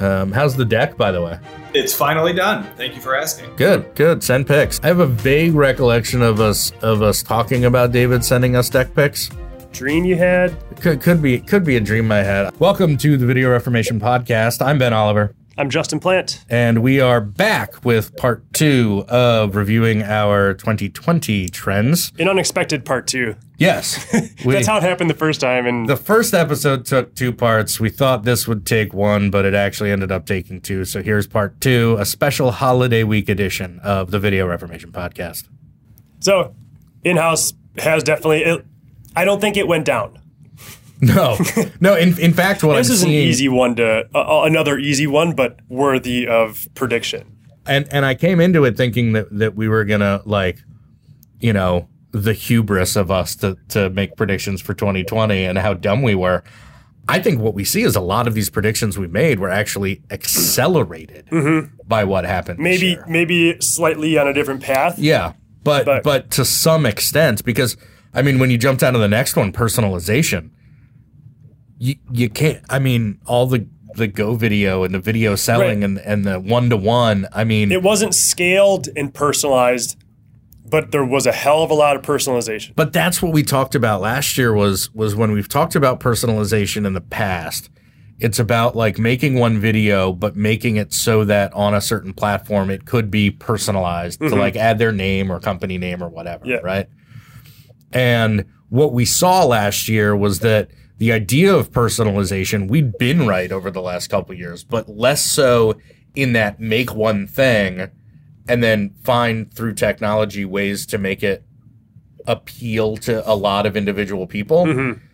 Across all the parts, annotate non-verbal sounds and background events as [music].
Um, how's the deck, by the way? It's finally done. Thank you for asking. Good, good. Send pics. I have a vague recollection of us of us talking about David sending us deck pics. Dream you had? Could could be could be a dream I had. Welcome to the Video Reformation podcast. I'm Ben Oliver. I'm Justin Plant. And we are back with part two of reviewing our 2020 trends. An unexpected part two. Yes. [laughs] We, That's how it happened the first time. And the first episode took two parts. We thought this would take one, but it actually ended up taking two. So here's part two, a special holiday week edition of the Video Reformation podcast. So, in house has definitely, it, I don't think it went down. No, no. In, in fact, what this I'm is seeing, an easy one to uh, another easy one, but worthy of prediction. And and I came into it thinking that that we were gonna like, you know, the hubris of us to to make predictions for 2020 and how dumb we were. I think what we see is a lot of these predictions we made were actually accelerated mm-hmm. by what happened. Maybe maybe slightly on a different path. Yeah, but, but but to some extent because I mean when you jump down to the next one, personalization you you can't. I mean, all the the Go video and the video selling right. and and the one to one. I mean, it wasn't scaled and personalized, but there was a hell of a lot of personalization. But that's what we talked about last year. Was was when we've talked about personalization in the past. It's about like making one video, but making it so that on a certain platform it could be personalized mm-hmm. to like add their name or company name or whatever, yeah. right? And what we saw last year was that the idea of personalization, we'd been right over the last couple years, but less so in that make one thing and then find through technology ways to make it appeal to a lot of individual people. Mm-hmm.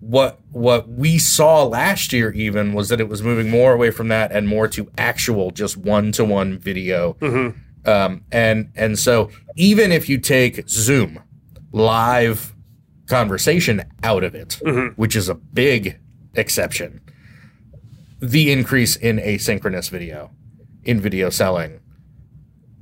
What what we saw last year even was that it was moving more away from that and more to actual just one to one video. Mm-hmm. Um, and and so even if you take Zoom live conversation out of it, mm-hmm. which is a big exception. The increase in asynchronous video, in video selling,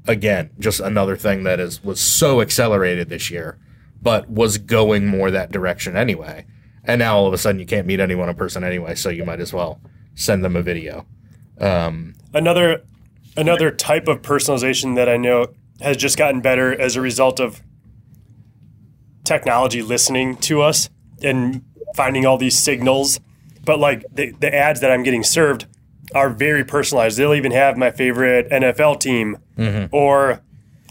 again, just another thing that is was so accelerated this year, but was going more that direction anyway. And now all of a sudden you can't meet anyone in person anyway, so you might as well send them a video. Um, another another type of personalization that I know has just gotten better as a result of technology listening to us and finding all these signals. But like the, the ads that I'm getting served are very personalized. They'll even have my favorite NFL team mm-hmm. or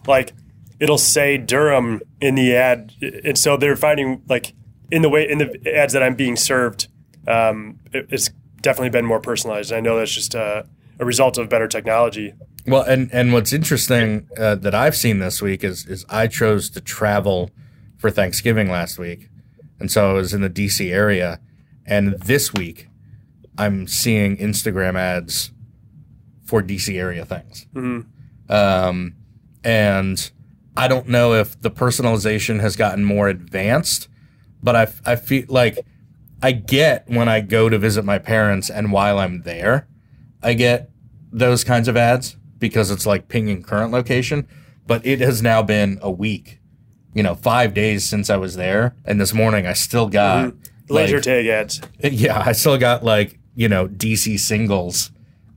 like it'll say Durham in the ad. And so they're finding like in the way in the ads that I'm being served, um, it, it's definitely been more personalized. I know that's just a, a result of better technology. Well, and and what's interesting uh, that I've seen this week is is I chose to travel for Thanksgiving last week. And so I was in the DC area. And this week, I'm seeing Instagram ads for DC area things. Mm-hmm. Um, and I don't know if the personalization has gotten more advanced, but I, I feel like I get when I go to visit my parents and while I'm there, I get those kinds of ads because it's like pinging current location. But it has now been a week you know, five days since I was there, and this morning I still got mm-hmm. laser like, tag ads. [laughs] Yeah, I still got like you know DC singles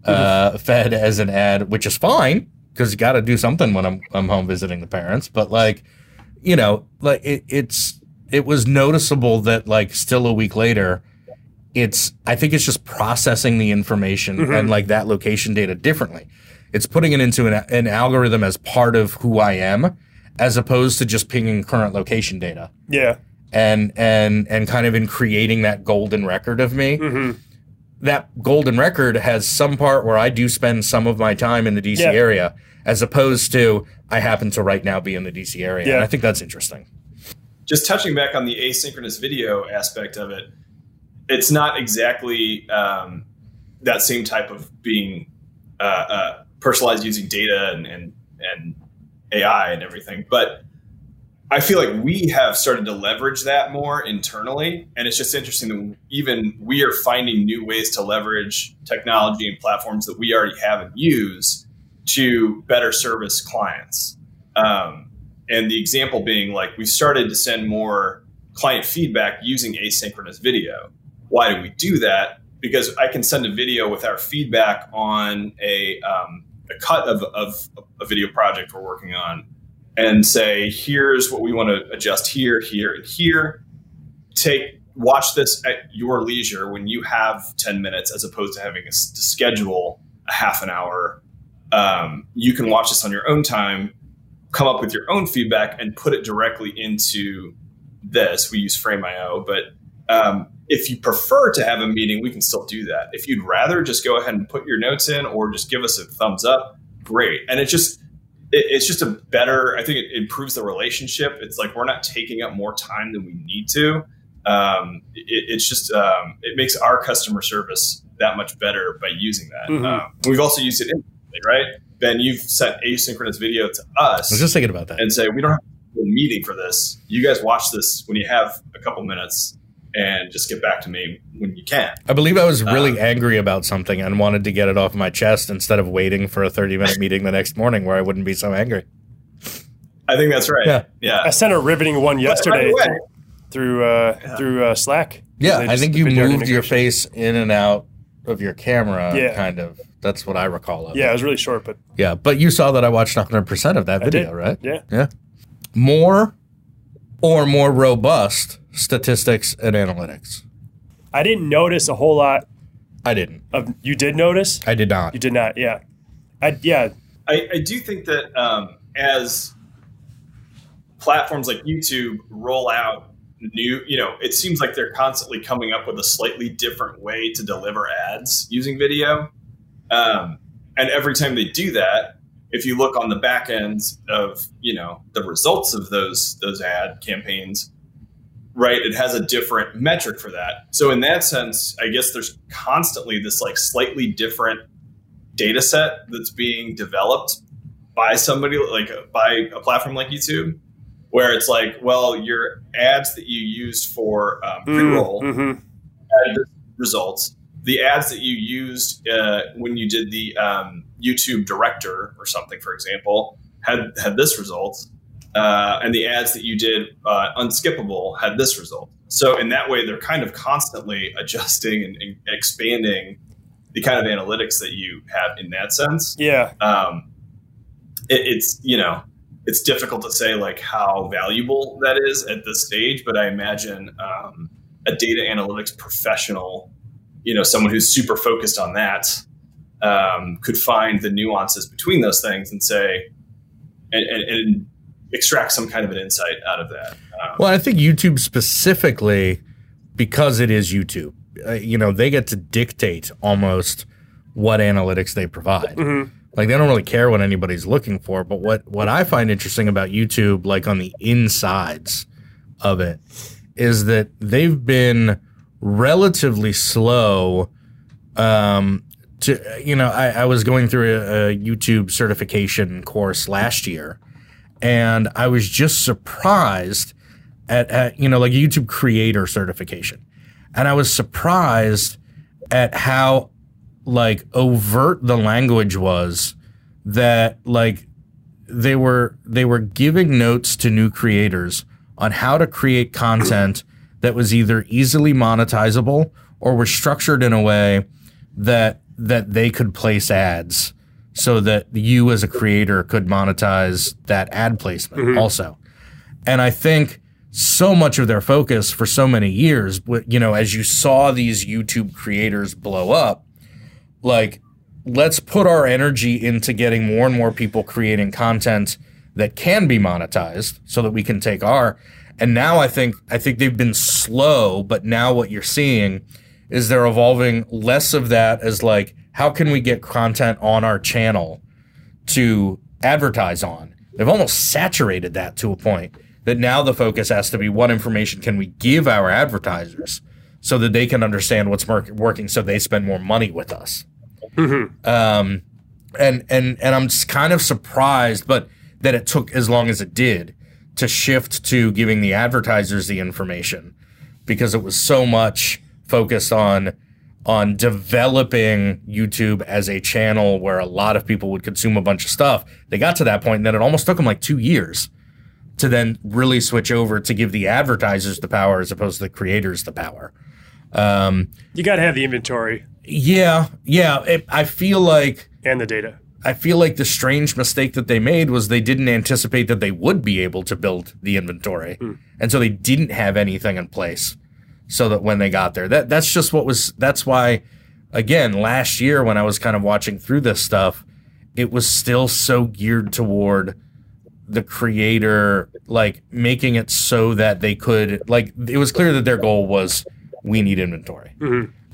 uh, mm-hmm. fed as an ad, which is fine because you got to do something when I'm I'm home visiting the parents. But like, you know, like it, it's it was noticeable that like still a week later, it's I think it's just processing the information mm-hmm. and like that location data differently. It's putting it into an, an algorithm as part of who I am as opposed to just pinging current location data. Yeah. And and and kind of in creating that golden record of me. Mm-hmm. That golden record has some part where I do spend some of my time in the DC yeah. area, as opposed to I happen to right now be in the DC area. Yeah. And I think that's interesting. Just touching back on the asynchronous video aspect of it, it's not exactly um, that same type of being uh, uh, personalized using data and, and and AI and everything. But I feel like we have started to leverage that more internally. And it's just interesting that even we are finding new ways to leverage technology and platforms that we already have and use to better service clients. Um, and the example being like we started to send more client feedback using asynchronous video. Why do we do that? because I can send a video with our feedback on a, um, a cut of, of a video project we're working on and say, here's what we want to adjust here, here, and here. Take watch this at your leisure when you have 10 minutes as opposed to having a, to schedule a half an hour. Um, you can watch this on your own time, come up with your own feedback, and put it directly into this. We use Frame.io, but um, if you prefer to have a meeting, we can still do that. If you'd rather just go ahead and put your notes in or just give us a thumbs up, great. And it just it, it's just a better. I think it improves the relationship. It's like we're not taking up more time than we need to. Um, it, it's just um, it makes our customer service that much better by using that. Mhm. Um, we've also used it instantly, right? Ben, you've sent asynchronous video to us I was just thinking about that. and say we don't have a meeting for this. You guys watch this when you have a couple minutes, and just get back to me when you can. I believe I was really Uh, angry about something and wanted to get it off my chest instead of waiting for a 30 minute [laughs] meeting the next morning where I wouldn't be so angry. I think that's right. Yeah. yeah. I sent a riveting one By the yesterday way, through uh, Yeah. through uh, Slack. Yeah, They I think you moved your face in and out of your camera, Yeah. kind of. That's what I recall of Yeah, it it. was really short, but Yeah, but you saw that I watched 100% of that I video, did. right? yeah. Yeah. More or more robust statistics and analytics. I didn't notice a whole lot I didn't. of. You did notice? I did not. You did not. Yeah. I yeah. I, I do think that um, as platforms like YouTube roll out new, you know, it seems like they're constantly coming up with a slightly different way to deliver ads using video. Um, and every time they do that, if you look on the back end of you know the results of those those ad campaigns, right, it has a different metric for that. So in that sense, I guess there's constantly this like slightly different data set that's being developed by somebody like by a platform like YouTube, where it's like, well, your ads that you used for um, pre-roll Mm-hmm. results. The ads that you used uh, when you did the um, YouTube Director or something, for example, had had this result, uh, and the ads that you did uh, unskippable had this result. So in that way, they're kind of constantly [laughs] adjusting and, and expanding the kind of analytics that you have in that sense Yeah. um, it, it's you know it's difficult to say like how valuable that is at this stage but i imagine um, a data analytics professional you know someone who's super focused on that um, could find the nuances between those things and say and, and, and extract some kind of an insight out of that um, Well, I think YouTube specifically, because it is YouTube, uh, you know, they get to dictate almost what analytics they provide. Mhm. Like they don't really care what anybody's looking for. But what what I find interesting about YouTube, like on the insides of it, is that they've been relatively slow. Um, to you know, I, I was going through a, a YouTube certification course last year, and I was just surprised at, at you know like YouTube creator certification, and I was surprised at how like overt the language was that like they were they were giving notes to new creators on how to create content that was either easily monetizable or was structured in a way that that they could place ads so that you as a creator could monetize that ad placement mm-hmm. also. And I think so much of their focus for so many years, you know, as you saw these YouTube creators blow up, like let's put our energy into getting more and more people creating content that can be monetized so that we can take our and now I think I think they've been slow, but now what you're seeing is they're evolving less of that as like how can we get content on our channel to advertise on. They've almost saturated that to a point that now the focus has to be what information can we give our advertisers so that they can understand what's working so they spend more money with us. Um, and and and I'm kind of surprised, but that it took as long as it did to shift to giving the advertisers the information because it was so much focused on on developing YouTube as a channel where a lot of people would consume a bunch of stuff. They got to that point and then it almost took them like two years to then really switch over to give the advertisers the power as opposed to the creators the power. Um, You got to have the inventory yeah, yeah. It, I feel like and the data. I feel like the strange mistake that they made was they didn't anticipate that they would be able to build the inventory, and so they didn't have anything in place so that when they got there, that that's just what was. That's why, again, last year when I was kind of watching through this stuff, it was still so geared toward the creator, like making it so that they could, like, it was clear that their goal was we need inventory.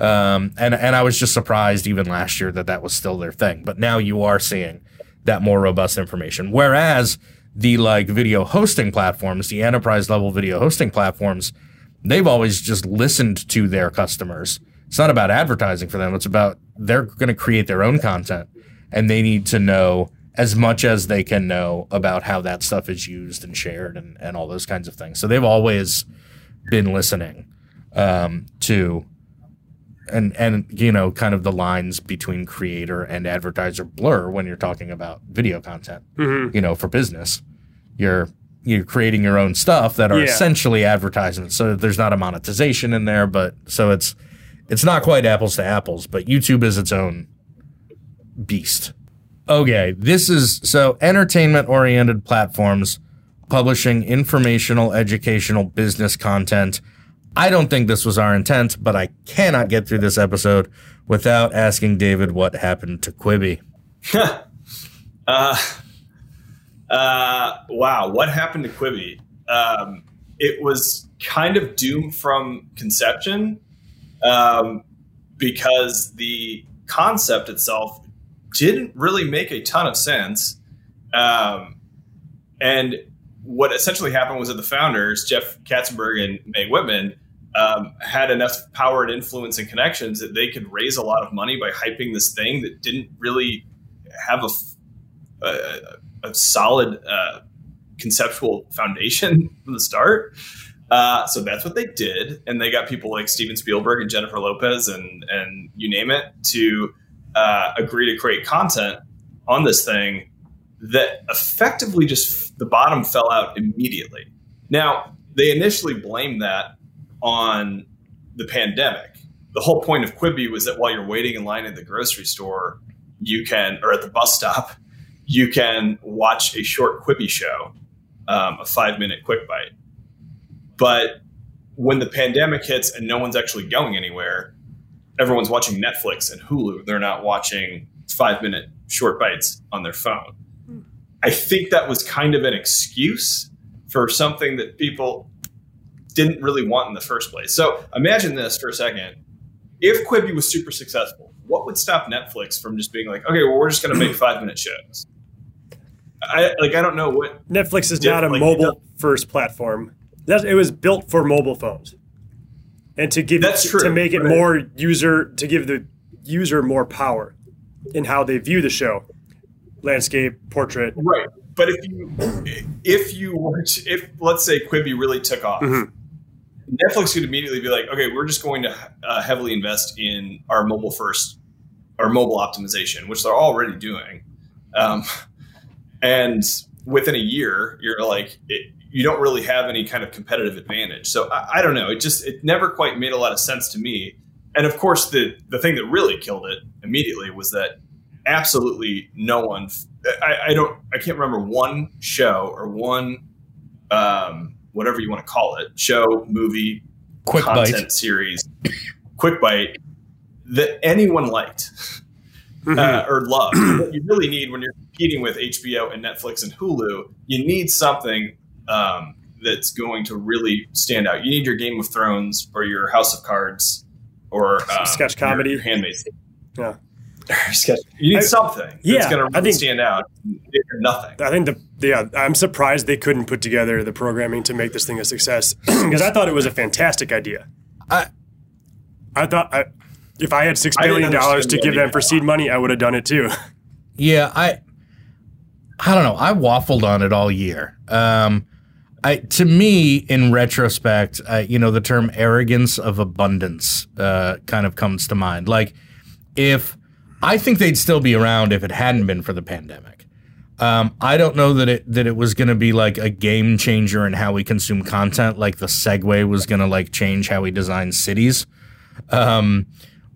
Um, and and I was just surprised even last year that that was still their thing. But now you are seeing that more robust information. Whereas the like video hosting platforms, the enterprise level video hosting platforms, they've always just listened to their customers. It's not about advertising for them. It's about they're going to create their own content and they need to know as much as they can know about how that stuff is used and shared and, and all those kinds of things. So they've always been listening um, to and and you know kind of the lines between creator and advertiser blur when you're talking about video content you know for business you're you're creating your own stuff that are Yeah. essentially advertisements so there's not a monetization in there but so it's it's not quite apples to apples but youtube is its own beast okay this is so entertainment oriented platforms publishing informational educational business content I don't think this was our intent, but I cannot get through this episode without asking David what happened to Quibi. [laughs] Uh, uh, wow, what happened to Quibi? Um, it was kind of doomed from conception um, because the concept itself didn't really make a ton of sense. Um, and what essentially happened was that the founders, Jeff Katzenberg and Meg Whitman, um, had enough power and influence and connections that they could raise a lot of money by hyping this thing that didn't really have a a, a solid uh, conceptual foundation [laughs] from the start. Uh, so that's what they did, and they got people like Steven Spielberg and Jennifer Lopez and and you name it to uh, agree to create content on this thing that effectively just the bottom fell out immediately. Now they initially blamed that on the pandemic. The whole point of Quibi was that while you're waiting in line at the grocery store, you can, or at the bus stop, you can watch a short Quibi show, um, a five minute quick bite. But when the pandemic hits and no one's actually going anywhere, everyone's watching Netflix and Hulu. They're not watching five minute short bites on their phone. I think that was kind of an excuse for something that people didn't really want in the first place. So imagine this for a second. If Quibi was super successful, what would stop Netflix from just being like, okay, well, we're just going to make five minute shows? I like, I don't know what. Netflix is not a like- mobile first platform. That's, it was built for mobile phones, and to give That's to, true, to make it but- more user to give the user more power in how they view the show, landscape, portrait. Right. But if you if you were to, if let's say Quibi really took off, Netflix could immediately be like, okay, we're just going to uh, heavily invest in our mobile first, our mobile optimization, which they're already doing. Um, and within a year, you're like, it, you don't really have any kind of competitive advantage. So I, I don't know. It just it never quite made a lot of sense to me. And of course, the the thing that really killed it immediately was that absolutely no one. I, I don't. I can't remember one show or one um, whatever you want to call it show movie Quick content bite. series quick bite that anyone liked uh, or loved what you really need when you're competing with hbo and netflix and hulu you need something um, that's going to really stand out you need your game of thrones or your house of cards or um, Sketch comedy. your handmaid's Yeah. [laughs] Sketch- you need I- something yeah, that's going to really think- stand out nothing I think the yeah, I'm surprised they couldn't put together the programming to make this thing a success [clears throat] because I thought it was a fantastic idea. I- I thought I, if I had six I didn't billion dollars to give them for seed money, I would have done it too. [laughs] Yeah, I I don't know. I waffled on it all year. Um I to me in retrospect, uh, you know, the term arrogance of abundance uh kind of comes to mind. Like if I think they'd still be around if it hadn't been for the pandemic. Um, I don't know that it that it was going to be like a game changer in how we consume content. Like the Segway was going to like change how we design cities. Um,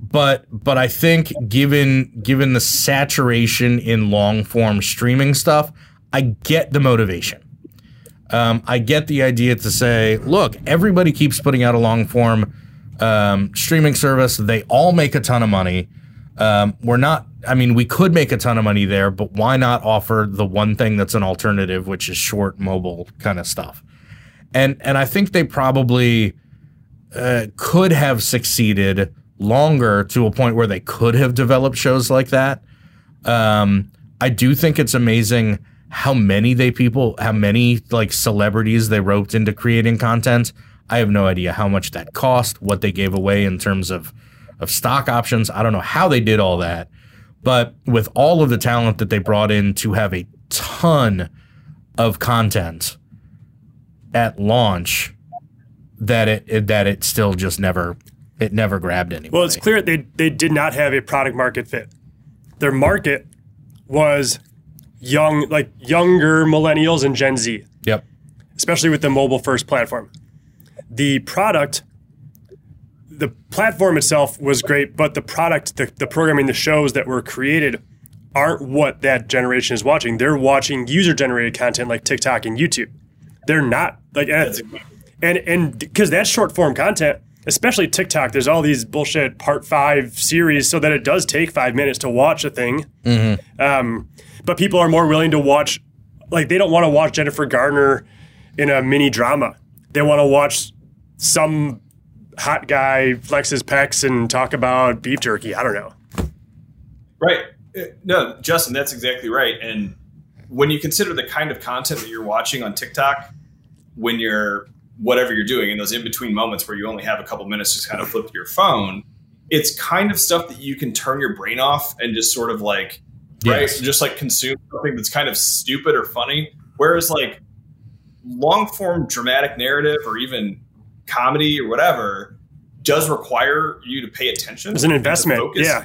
but but I think given given the saturation in long form streaming stuff, I get the motivation. Um, I get the idea to say, look, everybody keeps putting out a long form um, streaming service. They all make a ton of money. Um, we're not. I mean, we could make a ton of money there, but why not offer the one thing that's an alternative, which is short mobile kind of stuff? And and I think they probably uh, could have succeeded longer to a point where they could have developed shows like that. Um, I do think it's amazing how many they people, how many like celebrities they roped into creating content. I have no idea how much that cost, what they gave away in terms of of stock options. I don't know how they did all that, but with all of the talent that they brought in to have a ton of content at launch, that it, it that it still just never it never grabbed anybody. Well, it's clear they they did not have a product market fit. Their market was young, like younger millennials and Gen Z, Yep. especially with the mobile first platform. The product, the platform itself was great, but the product, the, the programming, the shows that were created aren't what that generation is watching. They're watching user generated content like TikTok and YouTube. They're not like and and and because that's short form content, especially TikTok. There's all these bullshit part five series, so that it does take five minutes to watch a thing. Um, but people are more willing to watch, like they don't want to watch Jennifer Garner in a mini drama. They want to watch some hot guy flex his pecs and talk about beef jerky. I don't know. Right. Uh, No, Justin, that's exactly right. And when you consider the kind of content that you're watching on TikTok, when you're whatever you're doing in those in between moments where you only have a couple minutes to kind of flip to your phone, it's kind of stuff that you can turn your brain off and just sort of like, right, just like consume something that's kind of stupid or funny. Whereas like long form dramatic narrative or even comedy or whatever does require you to pay attention. It's an investment. focus Yeah.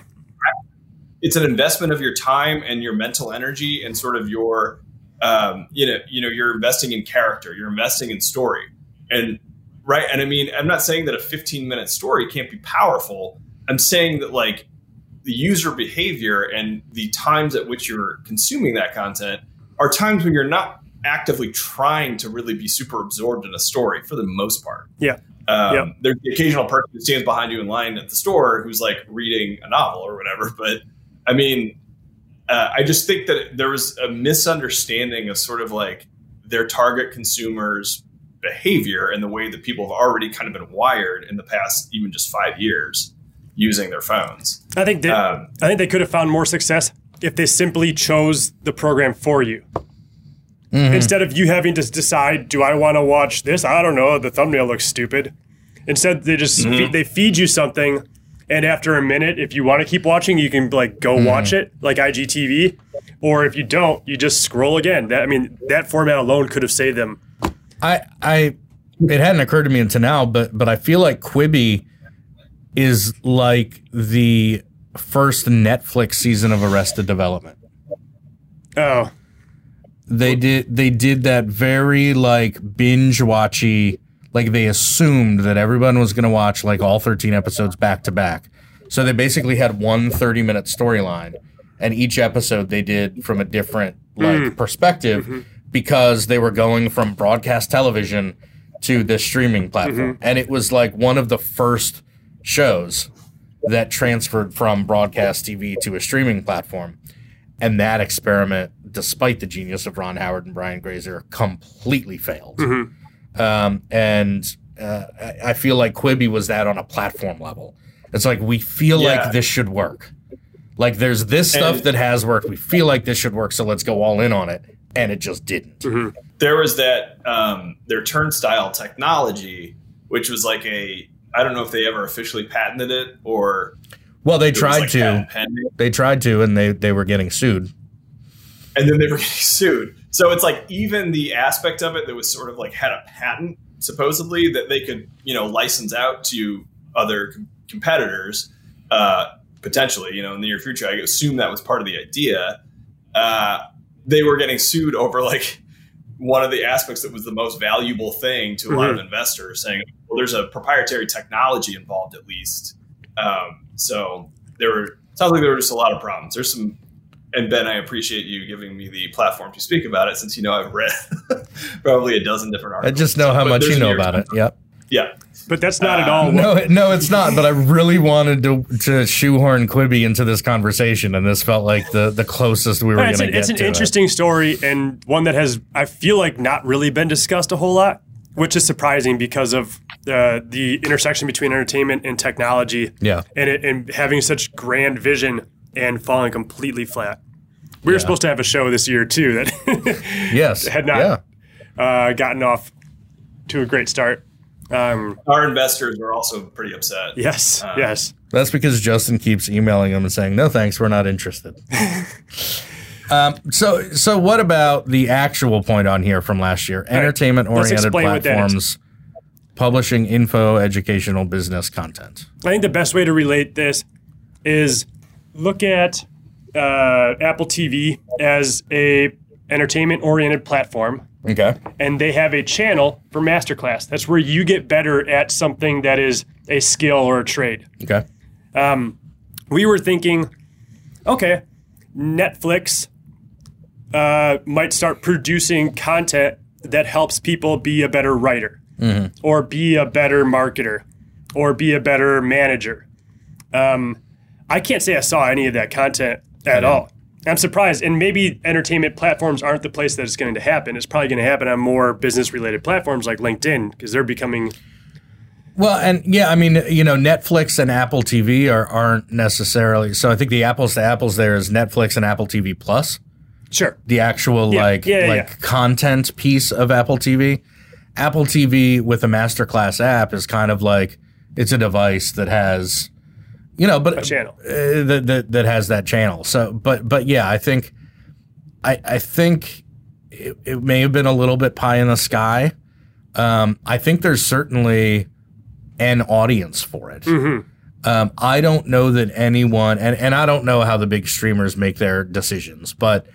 it's an investment of your time and your mental energy and sort of your um, you know you know you're investing in character you're investing in story and right and i mean i'm not saying that a 15 minute story can't be powerful i'm saying that like the user behavior and the times at which you're consuming that content are times when you're not actively trying to really be super absorbed in a story for the most part Yeah. um, Yep. There's the occasional person who stands behind you in line at the store who's like reading a novel or whatever. But I mean, uh, I just think that there was a misunderstanding of sort of like their target consumers' behavior and the way that people have already kind of been wired in the past, even just five years, using their phones. I think they, Um, I think they could have found more success if they simply chose the program for you. Mm-hmm. Instead of you having to decide, do I want to watch this? I don't know. The thumbnail looks stupid. Instead, they just feed, mm-hmm. they feed you something, and after a minute, if you want to keep watching, you can like go mm-hmm. watch it like IGTV, or if you don't, you just scroll again. That I mean, that format alone could have saved them. I I it hadn't occurred to me until now, but but I feel like Quibi is like the first Netflix season of Arrested Development. Oh, They did they did that very like binge watchy like they assumed that everyone was going to watch like all 13 episodes back to back. So they basically had one 30 minute storyline and each episode they did from a different like mm-hmm. perspective mm-hmm. Because they were going from broadcast television to this streaming platform. And it was like one of the first shows that transferred from broadcast TV to a streaming platform. And that experiment, despite the genius of Ron Howard and Brian Grazer, completely failed. Um, and uh, I- I feel like Quibi was that on a platform level. It's like we feel Yeah. like this should work. Like there's this stuff And- that has worked. We feel like this should work, so let's go all in on it. And it just didn't. there was that um, their Turnstyle technology, which was like a I don't know if they ever officially patented it or Well, they tried like, to. They tried to, and they they were getting sued. and then they were [laughs] getting sued. So it's like even the aspect of it that was sort of like had a patent supposedly that they could you know license out to other com- competitors uh, potentially you know in the near future. I assume that was part of the idea. Uh, they were getting sued over like one of the aspects that was the most valuable thing to a lot of investors, saying, "Well, there's a proprietary technology involved at least." Um, so there were sounds like there were just a lot of problems. There's some, and Ben, I appreciate you giving me the platform to speak about it since you know I've read [laughs] probably a dozen different articles. I just know how much you know about it. Yep. Yeah, But that's not at Uh, all. what- No, no, it's not. But I really wanted to to shoehorn Quibi into this conversation, and this felt like the the closest we were going to get it's an to it. interesting story and one that has, I feel like, not really been discussed a whole lot, which is surprising because of uh, the intersection between entertainment and technology. Yeah. and it, and having such grand vision and falling completely flat. We were supposed to have a show this year too that [laughs] Yes, had not Yeah. uh, gotten off to a great start. Um, our investors are also pretty upset. yes, Uh, yes. That's because Justin keeps emailing them and saying, "No, thanks, we're not interested." [laughs] um, so, so what about the actual point on here from last year? Entertainment-oriented explain what that is. platforms publishing info, educational, business content. I think the best way to relate this is look at uh, Apple TV as a entertainment oriented platform, Okay. and they have a channel for masterclass. That's where you get better at something that is a skill or a trade. Okay. Um, We were thinking, okay, Netflix uh, might start producing content that helps people be a better writer, or be a better marketer, or be a better manager. Um, I can't say I saw any of that content at all. I'm surprised, and maybe entertainment platforms aren't the place that it's going to happen. It's probably going to happen on more business-related platforms like LinkedIn because they're becoming Well, and yeah, I mean, you know, Netflix and Apple TV are aren't necessarily. So I think the apples to apples there is Netflix and Apple TV Plus. sure. the actual Yeah, like yeah, yeah, like content piece of Apple TV. Apple TV with a masterclass app is kind of like it's a device that has you know, but A channel. uh, that, that that has that channel. So, but but yeah, I think I I think it, it may have been a little bit pie in the sky. Um, I think there's certainly an audience for it. Um, I don't know that anyone, and, and I don't know how the big streamers make their decisions, but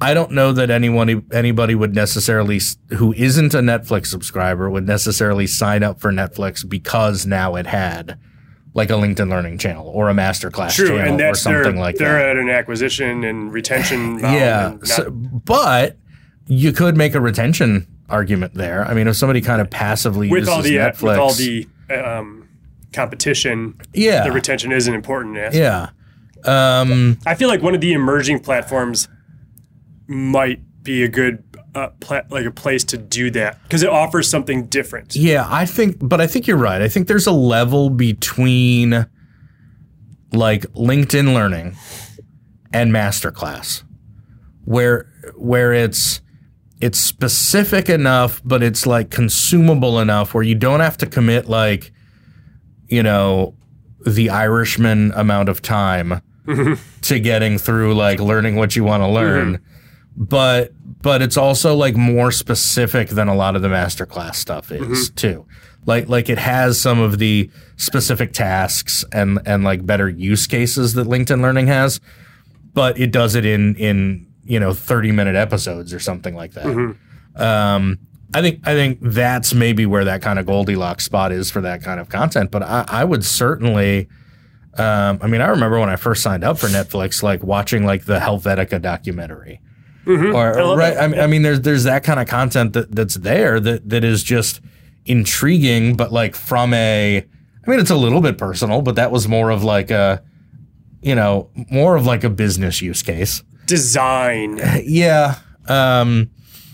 I don't know that anyone, anybody would necessarily, who isn't a Netflix subscriber, would necessarily sign up for Netflix because now it had like a LinkedIn Learning channel or a masterclass True, channel and that's or something they're, like they're at an acquisition and retention. [laughs] Yeah, and not- so, but you could make a retention argument there. I mean, if somebody kind of passively with uses all the uh, Netflix, with all the um, competition, yeah, the retention is an important aspect. yeah. Um, I feel like one of the emerging platforms might be a good uh, pla- like a place to do that because it offers something different. Yeah, I think, but I think you're right. I think there's a level between like LinkedIn Learning and Masterclass, where where it's it's specific enough, but it's like consumable enough where you don't have to commit like, you know, the Irishman amount of time to getting through like learning what you want to learn. But but it's also like more specific than a lot of the masterclass stuff is too. Like like it has some of the specific tasks and and like better use cases that LinkedIn Learning has, but it does it in in you know 30 minute episodes or something like that. Um, I think I think that's maybe where that kind of Goldilocks spot is for that kind of content. But I, I would certainly. Um, I mean, I remember when I first signed up for Netflix, like watching like the Helvetica documentary, or love right. I mean, I mean, there's there's that kind of content that that's there that that is just intriguing, but like from a. I mean, it's a little bit personal, but that was more of like a, you know, more of like a business use case. Design, [laughs] Yeah. Um,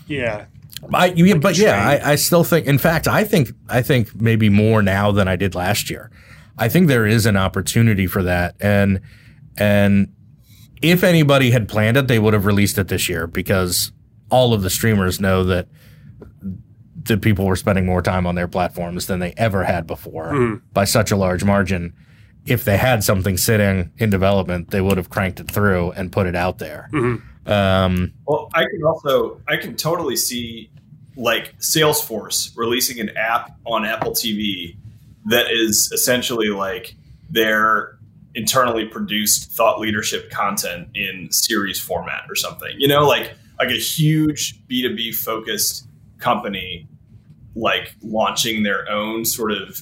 yeah, I, you, but yeah. I, I still think. In fact, I think I think maybe more now than I did last year. I think there is an opportunity for that, and and if anybody had planned it, they would have released it this year because all of the streamers know that the people were spending more time on their platforms than they ever had before by such a large margin. If they had something sitting in development, they would have cranked it through and put it out there. Um, Well, I can also I can totally see like Salesforce releasing an app on Apple TV that is essentially like their internally produced thought leadership content in series format or something. You know, like like a huge B2B focused company like launching their own sort of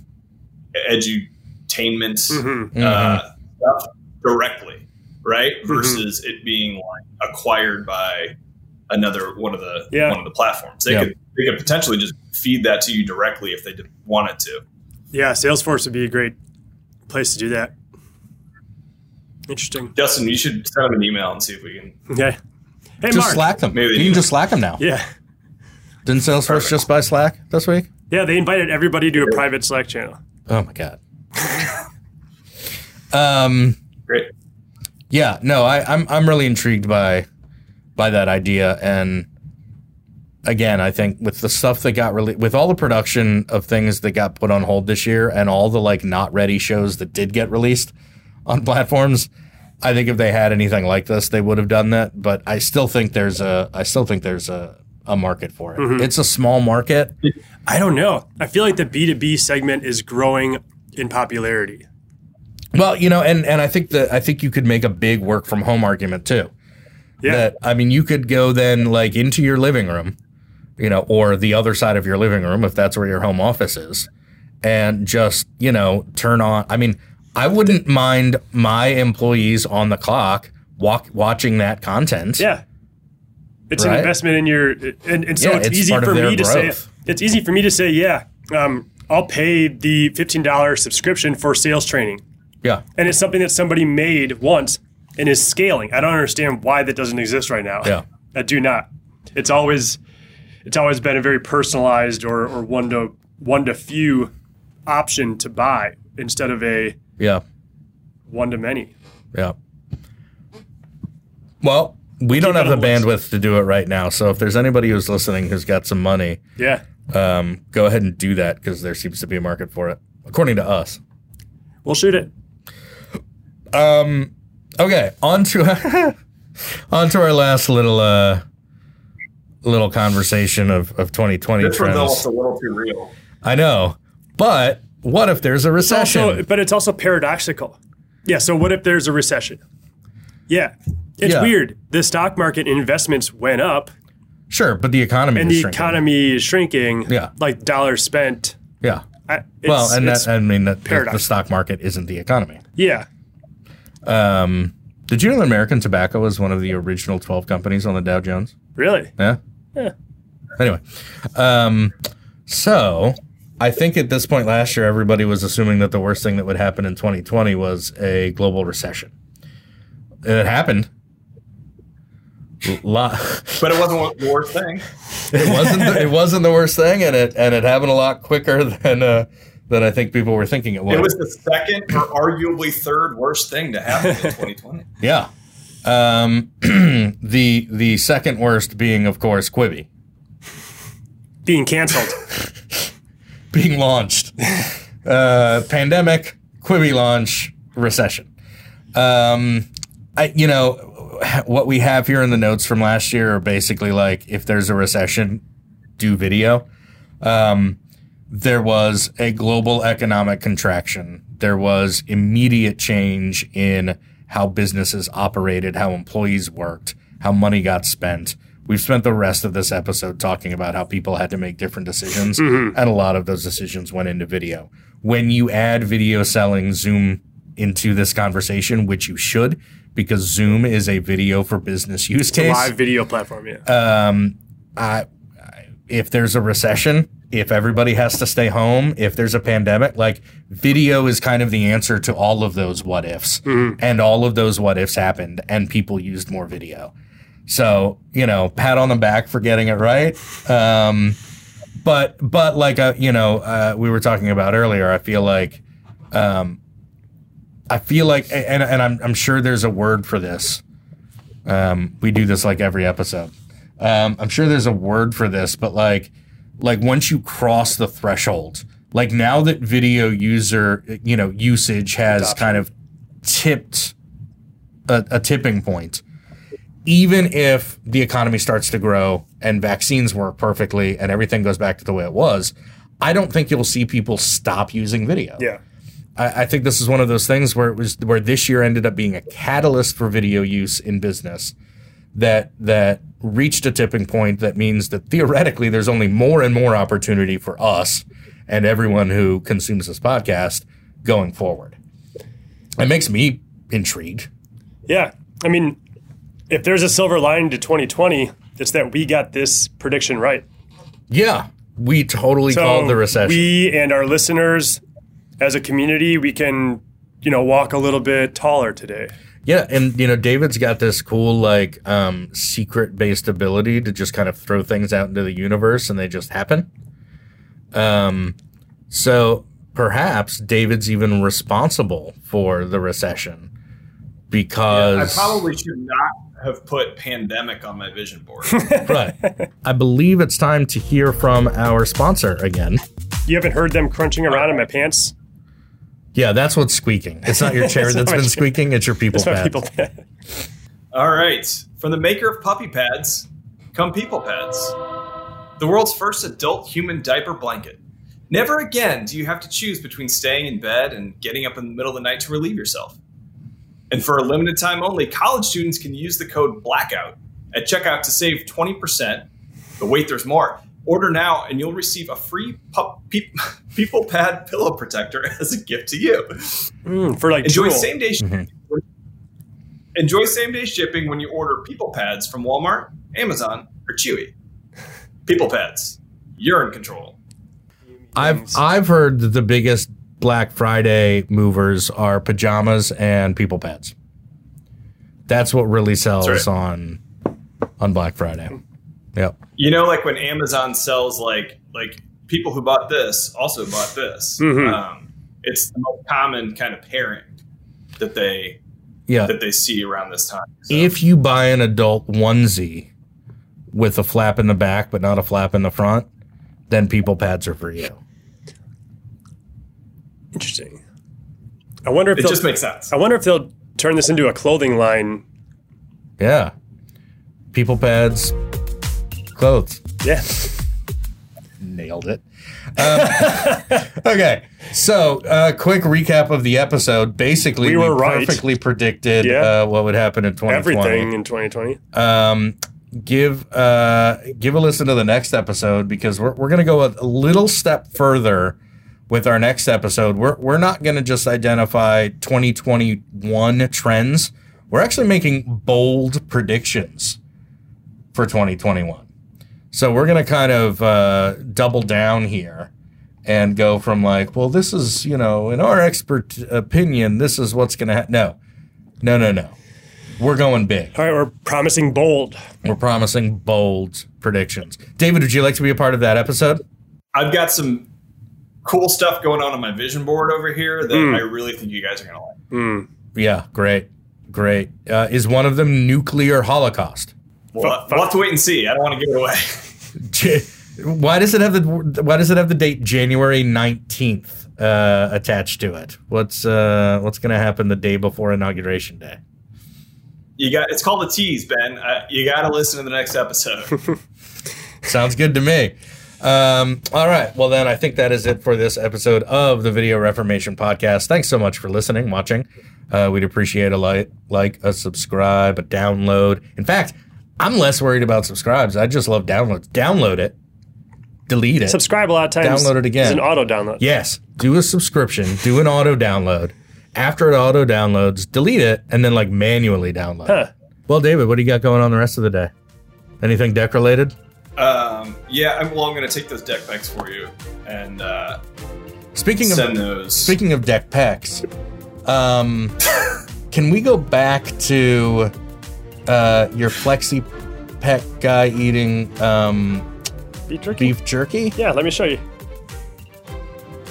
entertainment Mhm. uh, stuff directly, right? Versus it being like acquired by another one of the Yeah. one of the platforms. They Yeah. could they could potentially just feed that to you directly if they did, wanted to. Yeah, Salesforce would be a great place to do that. Interesting. Justin, you should send them an email and see if we can. Okay. Hey, Just Mark. Slack them. Maybe you can just Slack them now. Yeah. Didn't Salesforce Perfect. just buy Slack this week? Yeah, they invited everybody to a private Slack channel. Oh my god. [laughs] um. Great. Yeah. No. I, I'm I'm really intrigued by by that idea, and again, I think with the stuff that got really with all the production of things that got put on hold this year, and all the like not ready shows that did get released on platforms. I think if they had anything like this, they would have done that. But I still think there's a I still think there's a, a market for it. Mm-hmm. It's a small market. I don't know. I feel like the B2B segment is growing in popularity. Well, you know, and and I think that I think you could make a big work from home argument too. Yeah. That I mean, you could go then like into your living room, you know, or the other side of your living room if that's where your home office is, and just you know turn on. I mean, I wouldn't mind my employees on the clock walk watching that content. Yeah. It's an investment in your and, and so Yeah, it's, it's easy for me to say it's easy for me to say, yeah, um, I'll pay the fifteen dollars subscription for sales training. yeah, And it's something that somebody made once and is scaling. I don't understand why that doesn't exist right now. Yeah. I do not. It's always it's always been a very personalized or, or one to one to few option to buy instead of a yeah, one to many. yeah. Well, we don't have the list. bandwidth to do it right now. So if there's anybody who's listening who's got some money, Yeah. um, go ahead and do that because there seems to be a market for it, according to us. We'll shoot it. Um, Okay, on to [laughs] on to our last little uh, little conversation of, of 2020 This one's almost trends. a little too real. I know, but what if there's a recession? Also, but it's also paradoxical. Yeah. So what if there's a recession? Yeah. It's Yeah. weird. The stock market investments went up sure, but the economy and is the shrinking. economy is shrinking. Yeah. Like dollars spent. Yeah. I, it's, Well, and it's- that I mean that the, the stock market isn't the economy. yeah. Um, did you know that American Tobacco was one of the original 12 companies on the Dow Jones? Really? Yeah. Yeah. Anyway, um, so I think at this point last year, everybody was assuming that the worst thing that would happen in 2020 was a global recession. It happened. Lo- [laughs] But it wasn't the worst thing. it wasn't. The, it wasn't the worst thing, and it and it happened a lot quicker [laughs] than uh, than I think people were thinking it would. It was the second or arguably third worst thing to happen in 2020. yeah. Um, [clears throat] the the second worst being, of course, Quibi. Being canceled. [laughs] being launched. uh, pandemic, Quibi launch, recession. Um, I, you know, what we have here in the notes from last year are basically like if there's a recession, do video. Um, there was a global economic contraction. There was immediate change in how businesses operated, how employees worked, how money got spent. We've spent the rest of this episode talking about how people had to make different decisions, and a lot of those decisions went into video. When you add video selling Zoom into this conversation, which you should, because Zoom is a video for business use case Live video platform. Yeah. um, I, I- if there's a recession, if everybody has to stay home, if there's a pandemic, like video is kind of the answer to all of those what ifs. And all of those what ifs happened and people used more video. So, you know, pat on the back for getting it right. Um, but, but like, uh, you know, uh, we were talking about earlier, I feel like, um, I feel like, and, and I'm, I'm sure there's a word for this. Um, we do this like every episode. Um, I'm sure there's a word for this, but like, like once you cross the threshold, like now that video user, you know, usage has Adoption. kind of tipped a, a tipping point. Even if the economy starts to grow and vaccines work perfectly and everything goes back to the way it was, I don't think you'll see people stop using video. yeah. I, I think this is one of those things where it was where this year ended up being a catalyst for video use in business that that reached a tipping point that means that theoretically there's only more and more opportunity for us and everyone who consumes this podcast going forward. It makes me intrigued. Yeah. I mean, if there's a silver lining to 2020, it's that we got this prediction right. Yeah, we totally called the recession. We and our listeners as a community, we can, you know, walk a little bit taller today. Yeah, and you know, David's got this cool like um secret based ability to just kind of throw things out into the universe and they just happen. Um so perhaps David's even responsible for the recession because I probably should not have put pandemic on my vision board. [laughs] right. I believe it's time to hear from our sponsor again. You haven't heard them crunching around in my pants? Yeah, that's what's squeaking. It's not your chair [laughs] that's been chair. squeaking, it's your people That's my pad. Peeple pad. All right. From the maker of puppy pads, come Peeple pads. The world's first adult human diaper blanket. Never again do you have to choose between staying in bed and getting up in the middle of the night to relieve yourself. And for a limited time only, college students can use the code BLACKOUT at checkout to save 20%. But wait, there's more. Order now and you'll receive a free pup, pe- [laughs] Peeple pad pillow protector [laughs] as a gift to you. Mm, for like Enjoy drool. same day shipping. Enjoy same day shipping when you order Peeple Pads from Walmart, Amazon, or Chewy. Peeple Pads, you're in control. I've I've heard that the biggest Black Friday movers are pajamas and Peeple pads. That's what really sells right. on on Black Friday. Yep. You know, like when Amazon sells like like people who bought this also bought this. Mhm. Um, it's the most common kind of pairing that they Yeah. that they see around this time. So, If you buy an adult onesie with a flap in the back but not a flap in the front, then Peeple pads are for you. Interesting. I wonder if it they'll, just makes sense. I wonder if they'll turn this into a clothing line. Yeah. Peeple pads, clothes. Yeah. Nailed it. Um, [laughs] okay, so uh, quick recap of the episode. Basically, We we, were right. perfectly predicted Yeah. uh, what would happen in 2020. Everything in 2020. Um, give uh, give a listen to the next episode because we're we're gonna go a, a little step further with our next episode. We're we're not gonna just identify 2021 trends. We're actually making bold predictions for 2021. So we're gonna kind of uh, double down here and go from like, well, this is you know, in our expert opinion, this is what's gonna happen. No, no, no, no. We're going big. All right, we're promising bold. We're promising bold predictions. David, would you like to be a part of that episode? I've got some cool stuff going on on my vision board over here that Mm. I really think you guys are going to like. Mm. Yeah, great, great. Uh, is one of them nuclear holocaust? We'll, Fu- we'll have to wait and see. I don't want to give it away. [laughs] [laughs] Why does it have the Why does it have the date January nineteenth uh, attached to it? What's uh, What's going to happen the day before inauguration day? You got it's called a tease, Ben. Uh, you got to listen to the next episode. [laughs] Sounds good to me. Um, all right. Well, then I think that is it for this episode of the Video Reformation Podcast. Thanks so much for listening, watching. Uh, we'd appreciate a like, like, a subscribe, a download. In fact, I'm less worried about subscribes. I just love downloads. Download it, delete it. Subscribe a lot of times. Download it again. It's an auto download. yes, do a subscription, do an auto download. After it auto downloads, delete it, and then like manually download. Huh. Well, David, what do you got going on the rest of the day? Anything deck related? Um, yeah, I'm, well, I'm going to take those deck packs for you and uh, Speaking of those. Speaking of deck packs, um, [laughs] can we go back to uh, your flexi pet guy eating um, Beef jerky? beef jerky? Yeah, let me show you.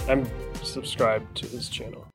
I'm subscribed to his channel.